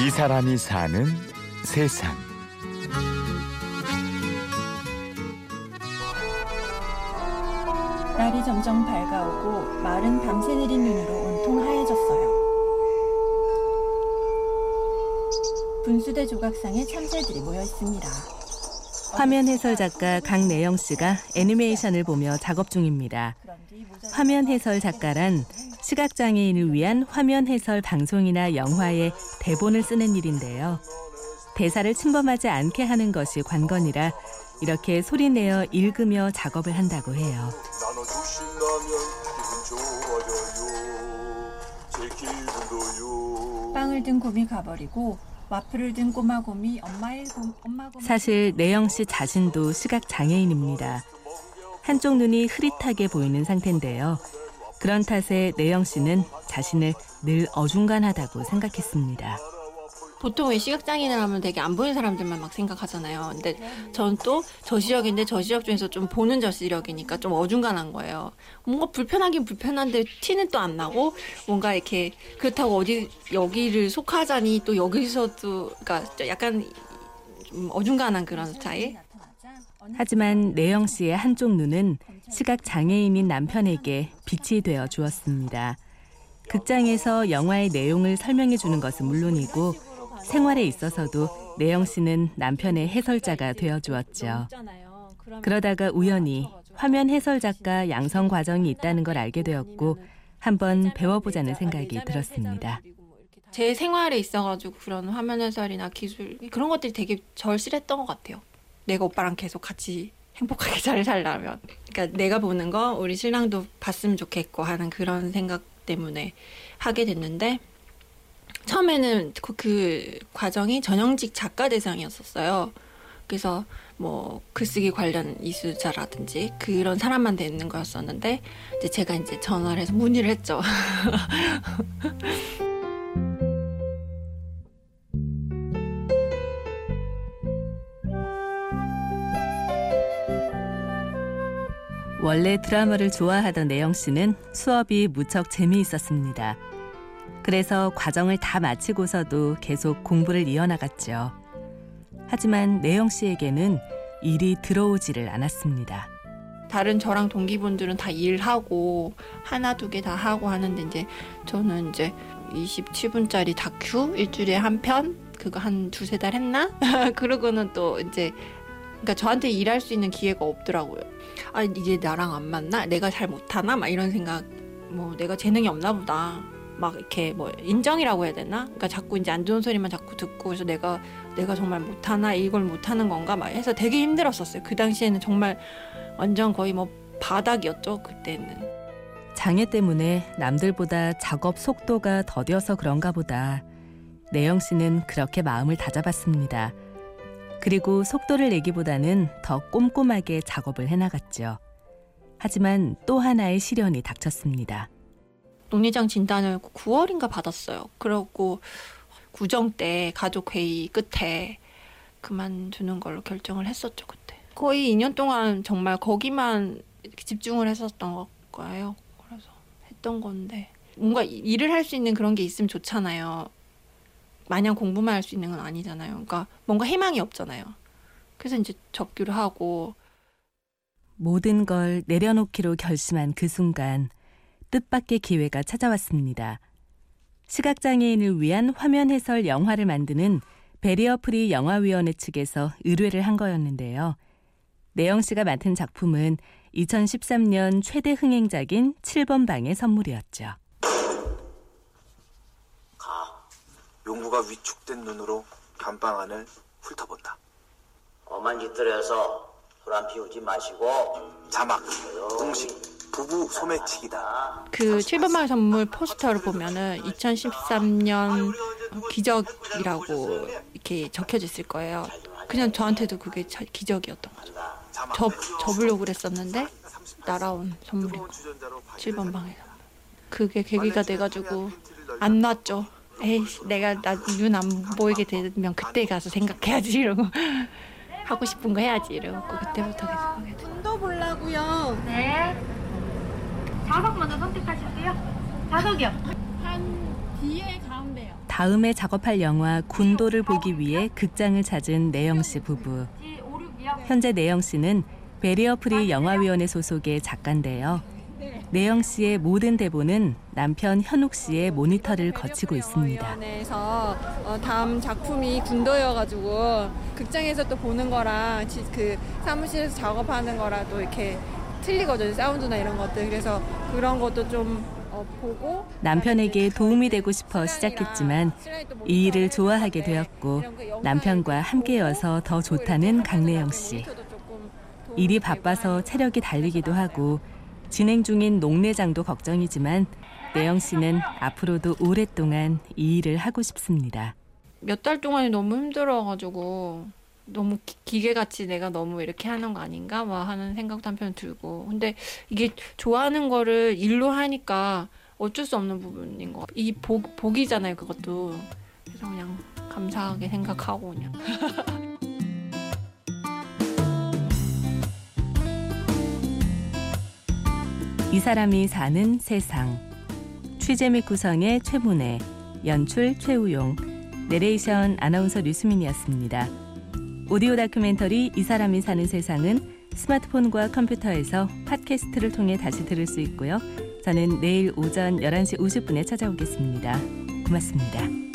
이 사람이 사는 세상. 날이 점점 밝아오고 마을은 밤새 내린 눈으로 온통 하얘졌어요. 분수대 조각상에 참새들이 모여 있습니다. 화면 해설 작가 강내영 씨가 애니메이션을 보며 작업 중입니다. 화면 해설 작가란 시각장애인을 위한 화면 해설 방송이나 영화의 대본을 쓰는 일인데요. 대사를 침범하지 않게 하는 것이 관건이라 이렇게 소리내어 읽으며 작업을 한다고 해요. 빵을 든 곰이 가버리고 와플을 든 꼬마 곰이 엄마의 곰, 엄마 곰 사실 내영 씨 자신도 시각 장애인입니다. 한쪽 눈이 흐릿하게 보이는 상태인데요. 그런 탓에 내영 씨는 자신을 늘 어중간하다고 생각했습니다. 보통 왜 시각장애인 하면 되게 안 보이는 사람들만 막 생각하잖아요. 근데 전 또 저시력인데 저시력 중에서 좀 보는 저시력이니까 좀 어중간한 거예요. 뭔가 불편하긴 불편한데 티는 또 안 나고 뭔가 이렇게 그렇다고 어디 여기를 속하자니 또 여기서도 그러니까 약간 좀 어중간한 그런 스타일. 하지만 내영 씨의 한쪽 눈은 시각 장애인인 남편에게 빛이 되어 주었습니다. 극장에서 영화의 내용을 설명해 주는 것은 물론이고 생활에 있어서도 내영 씨는 남편의 해설자가 되어 주었죠. 그러다가 우연히 화면 해설 작가 양성 과정이 있다는 걸 알게 되었고 한번 배워보자는 생각이 들었습니다. 제 생활에 있어가지고 그런 화면 해설이나 기술 그런 것들이 되게 절실했던 것 같아요. 내가 오빠랑 계속 같이 행복하게 잘 살려면 그러니까 내가 보는 거 우리 신랑도 봤으면 좋겠고 하는 그런 생각 때문에 하게 됐는데 처음에는 그, 그 과정이 전형직 작가 대상이었었어요. 그래서 뭐 글쓰기 관련 이수자라든지 그런 사람만 되는 거였었는데 이제 제가 이제 전화를 해서 문의를 했죠. 원래 드라마를 좋아하던 내영 씨는 수업이 무척 재미있었습니다. 그래서 과정을 다 마치고서도 계속 공부를 이어나갔죠. 하지만 내영 씨에게는 일이 들어오지를 않았습니다. 다른 저랑 동기분들은 다 일하고 하나 두 개 다 하고 하는데 이제 저는 이제 27분짜리 다큐 일주일에 한 편 그거 한 두세 달 했나? 그러고는 또 이제 그러니까 저한테 일할 수 있는 기회가 없더라고요. 아 이게 나랑 안 맞나? 내가 잘 못하나? 막 이런 생각. 뭐 내가 재능이 없나 보다. 막 이렇게 뭐 인정이라고 해야 되나? 그러니까 자꾸 이제 안 좋은 소리만 자꾸 듣고 그래서 내가 내가 정말 못하나 이걸 못하는 건가 막 해서 되게 힘들었었어요. 그 당시에는 정말 완전 거의 뭐 바닥이었죠 그때는. 장애 때문에 남들보다 작업 속도가 더뎌서 그런가 보다. 내영 씨는 그렇게 마음을 다잡았습니다. 그리고 속도를 내기보다는 더 꼼꼼하게 작업을 해나갔죠. 하지만 또 하나의 시련이 닥쳤습니다. 논리장 진단을 9월인가 받았어요. 그러고 구정 때 가족 회의 끝에 그만두는 걸로 결정을 했었죠 그때. 거의 2년 동안 정말 거기만 집중을 했었던 거예요. 그래서 했던 건데 뭔가 일을 할 수 있는 그런 게 있으면 좋잖아요. 마냥 공부만 할 수 있는 건 아니잖아요. 그러니까 뭔가 희망이 없잖아요. 그래서 이제 접기를 하고 모든 걸 내려놓기로 결심한 그 순간 뜻밖의 기회가 찾아왔습니다. 시각장애인을 위한 화면 해설 영화를 만드는 배리어 프리 영화위원회 측에서 의뢰를 한 거였는데요. 내영 씨가 맡은 작품은 2013년 최대 흥행작인 7번 방의 선물이었죠. 가. 용구가 위축된 눈으로 감방 안을 훑어본다. 엄한 짓들 해서 소란 피우지 마시고 자막, 공식, 부부 소매치기다. 그 7번 마을 선물 포스터를 보면은 2013년 기적이라고 이렇게 적혀져 있을 거예요. 그냥 저한테도 그게 기적이었던 거죠. 접, 접으려고 그랬었는데 날아온 선물인 거. 7번 방에서. 그게 계기가 돼가지고 안 놨죠. 에이 내가 나 눈 안 보이게 되면 그때 가서 생각해야지 이러고 하고 싶은 거 해야지 이러고 그때부터 계속 하게 돼. 또 보려고요. 네. 좌석 먼저 선택하실게요. 좌석이요. 한 뒤에 가운데요. 다음에 작업할 영화 군도를 보기 위해 극장을 찾은 내영 씨 부부. 현재 내영 씨는 배리어 프리 영화위원회 소속의 작가인데요. 내영 씨의 모든 대본은 남편 현욱 씨의 모니터를 거치고 있습니다. 영화위원회에서 어, 다음 작품이 군도여가지고 극장에서 또 보는 거랑 지- 그 사무실에서 작업하는 거랑 또 이렇게 틀리거든요. 사운드나 이런 것들. 그래서 그런 것도 좀 어, 보고 남편에게 도움이 되고 싶어 시작했지만 이 일을 좋아하게 되었고 남편과 함께여서 더 좋다는 강내영 씨. 일이 바빠서 체력이 달리기도 하고 진행 중인 녹내장도 걱정이지만 내영 씨는 앞으로도 오랫동안 이 일을 하고 싶습니다. 몇 달 동안이 너무 힘들어가지고 너무 기- 기계같이 내가 너무 이렇게 하는 거 아닌가 막 하는 생각도 한편 들고 근데 이게 좋아하는 거를 일로 하니까 어쩔 수 없는 부분인 거. 이 복, 복이잖아요 그것도. 그래서 그냥 감사하게 생각하고 그냥. 이 사람이 사는 세상. 취재 및 구성의 최문혜, 연출 최우용, 내레이션 아나운서 류수민이었습니다. 오디오 다큐멘터리 이 사람이 사는 세상은 스마트폰과 컴퓨터에서 팟캐스트를 통해 다시 들을 수 있고요. 저는 내일 오전 11시 50분에 찾아오겠습니다. 고맙습니다.